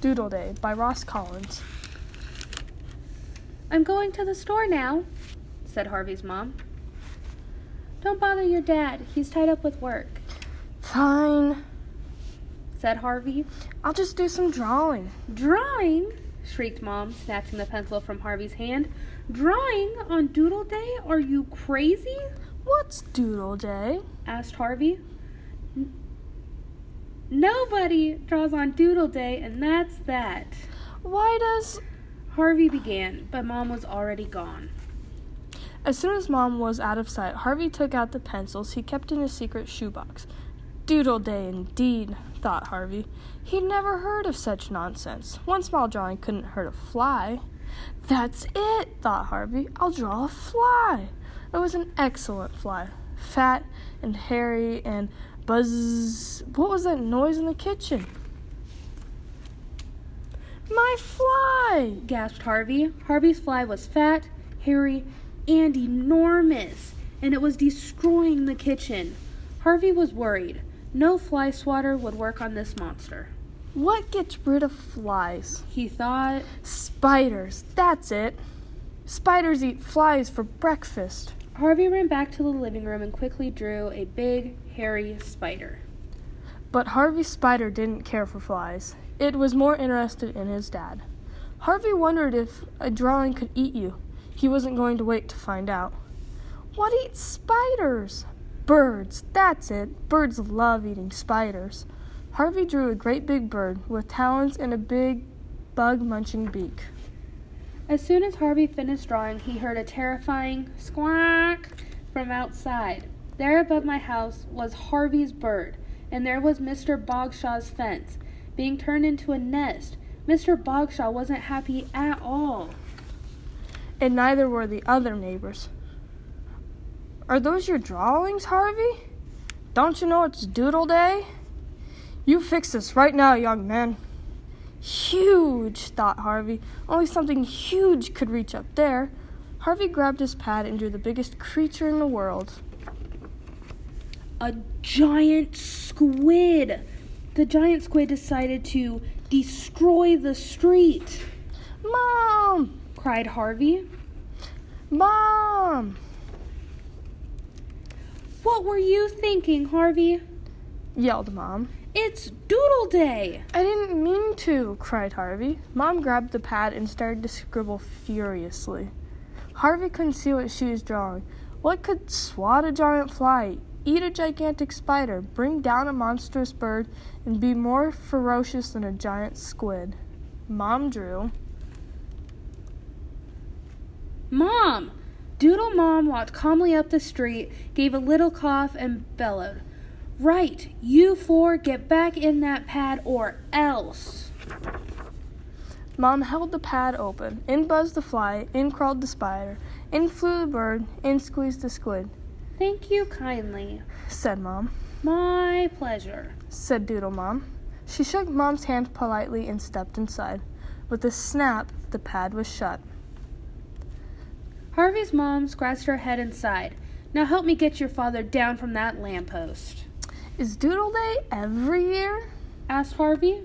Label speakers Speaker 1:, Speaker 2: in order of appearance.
Speaker 1: Doodle Day by Ross Collins.
Speaker 2: I'm going to the store now, said Harvey's mom. Don't bother your dad. He's tied up with work,
Speaker 1: Fine.
Speaker 2: said Harvey.
Speaker 1: I'll just do some drawing.
Speaker 2: Drawing? shrieked Mom, snatching the pencil from Harvey's hand. Drawing on Doodle Day? Are you crazy?
Speaker 1: What's Doodle Day?
Speaker 2: asked Harvey. "N- Nobody draws on Doodle Day, and that's that.
Speaker 1: Why does.
Speaker 2: Harvey began, but Mom was already gone.
Speaker 1: As soon as Mom was out of sight, Harvey took out the pencils he kept in his secret shoebox. Doodle Day, indeed, thought Harvey. He'd never heard of such nonsense. One small drawing couldn't hurt a fly. That's it, thought Harvey. I'll draw a fly. It was an excellent fly, fat and hairy and buzz. What was that noise in the kitchen? My fly!
Speaker 2: gasped Harvey. Harvey's fly was fat, hairy, and enormous, and it was destroying the kitchen. Harvey was worried. No fly swatter would work on this monster.
Speaker 1: What gets rid of flies?
Speaker 2: He thought,
Speaker 1: Spiders, that's it. Spiders eat flies for breakfast.
Speaker 2: Harvey ran back to the living room and quickly drew a big, hairy spider.
Speaker 1: But Harvey's Spider didn't care for flies. It was more interested in his dad. Harvey wondered if a drawing could eat you. He wasn't going to wait to find out. What eats spiders? Birds, that's it. Birds love eating spiders. Harvey drew a great big bird with talons and a big bug munching beak.
Speaker 2: As soon as Harvey finished drawing, he heard a terrifying squawk from outside. There above my house was Harvey's bird, and there was Mr. Bogshaw's fence, being turned into a nest. Mr. Bogshaw wasn't happy at all.
Speaker 1: and neither were the other neighbors. Are those your drawings, Harvey? Don't you know it's Doodle Day? You fix this right now, young man. Huge, thought Harvey. Only something huge could reach up there. Harvey grabbed his pad and drew the biggest creature in the world.
Speaker 2: A giant squid! The giant squid decided to destroy the street,
Speaker 1: Mom!
Speaker 2: cried Harvey.
Speaker 1: Mom!
Speaker 2: What were you thinking, Harvey?
Speaker 1: yelled Mom.
Speaker 2: It's Doodle Day!
Speaker 1: I didn't mean to, cried Harvey. Mom grabbed the pad and started to scribble furiously. Harvey couldn't see what she was drawing. What could swat a giant fly, eat a gigantic spider, bring down a monstrous bird, and be more ferocious than a giant squid? Mom drew.
Speaker 2: Mom! Doodle Mom walked calmly up the street, gave a little cough, and bellowed. Right, you four get back in that pad or else.
Speaker 1: Mom held the pad open. In buzzed the fly, in crawled the spider, in flew the bird, in squeezed the squid.
Speaker 2: Thank you kindly.
Speaker 1: Said Mom.
Speaker 2: My pleasure.
Speaker 1: said Doodle Mom. She shook Mom's hand politely and stepped inside. With a snap, the pad was shut.
Speaker 2: Harvey's mom scratched her head and sighed. Now help me get your father down from that lamppost.
Speaker 1: Is Doodle Day every year?
Speaker 2: asked Harvey.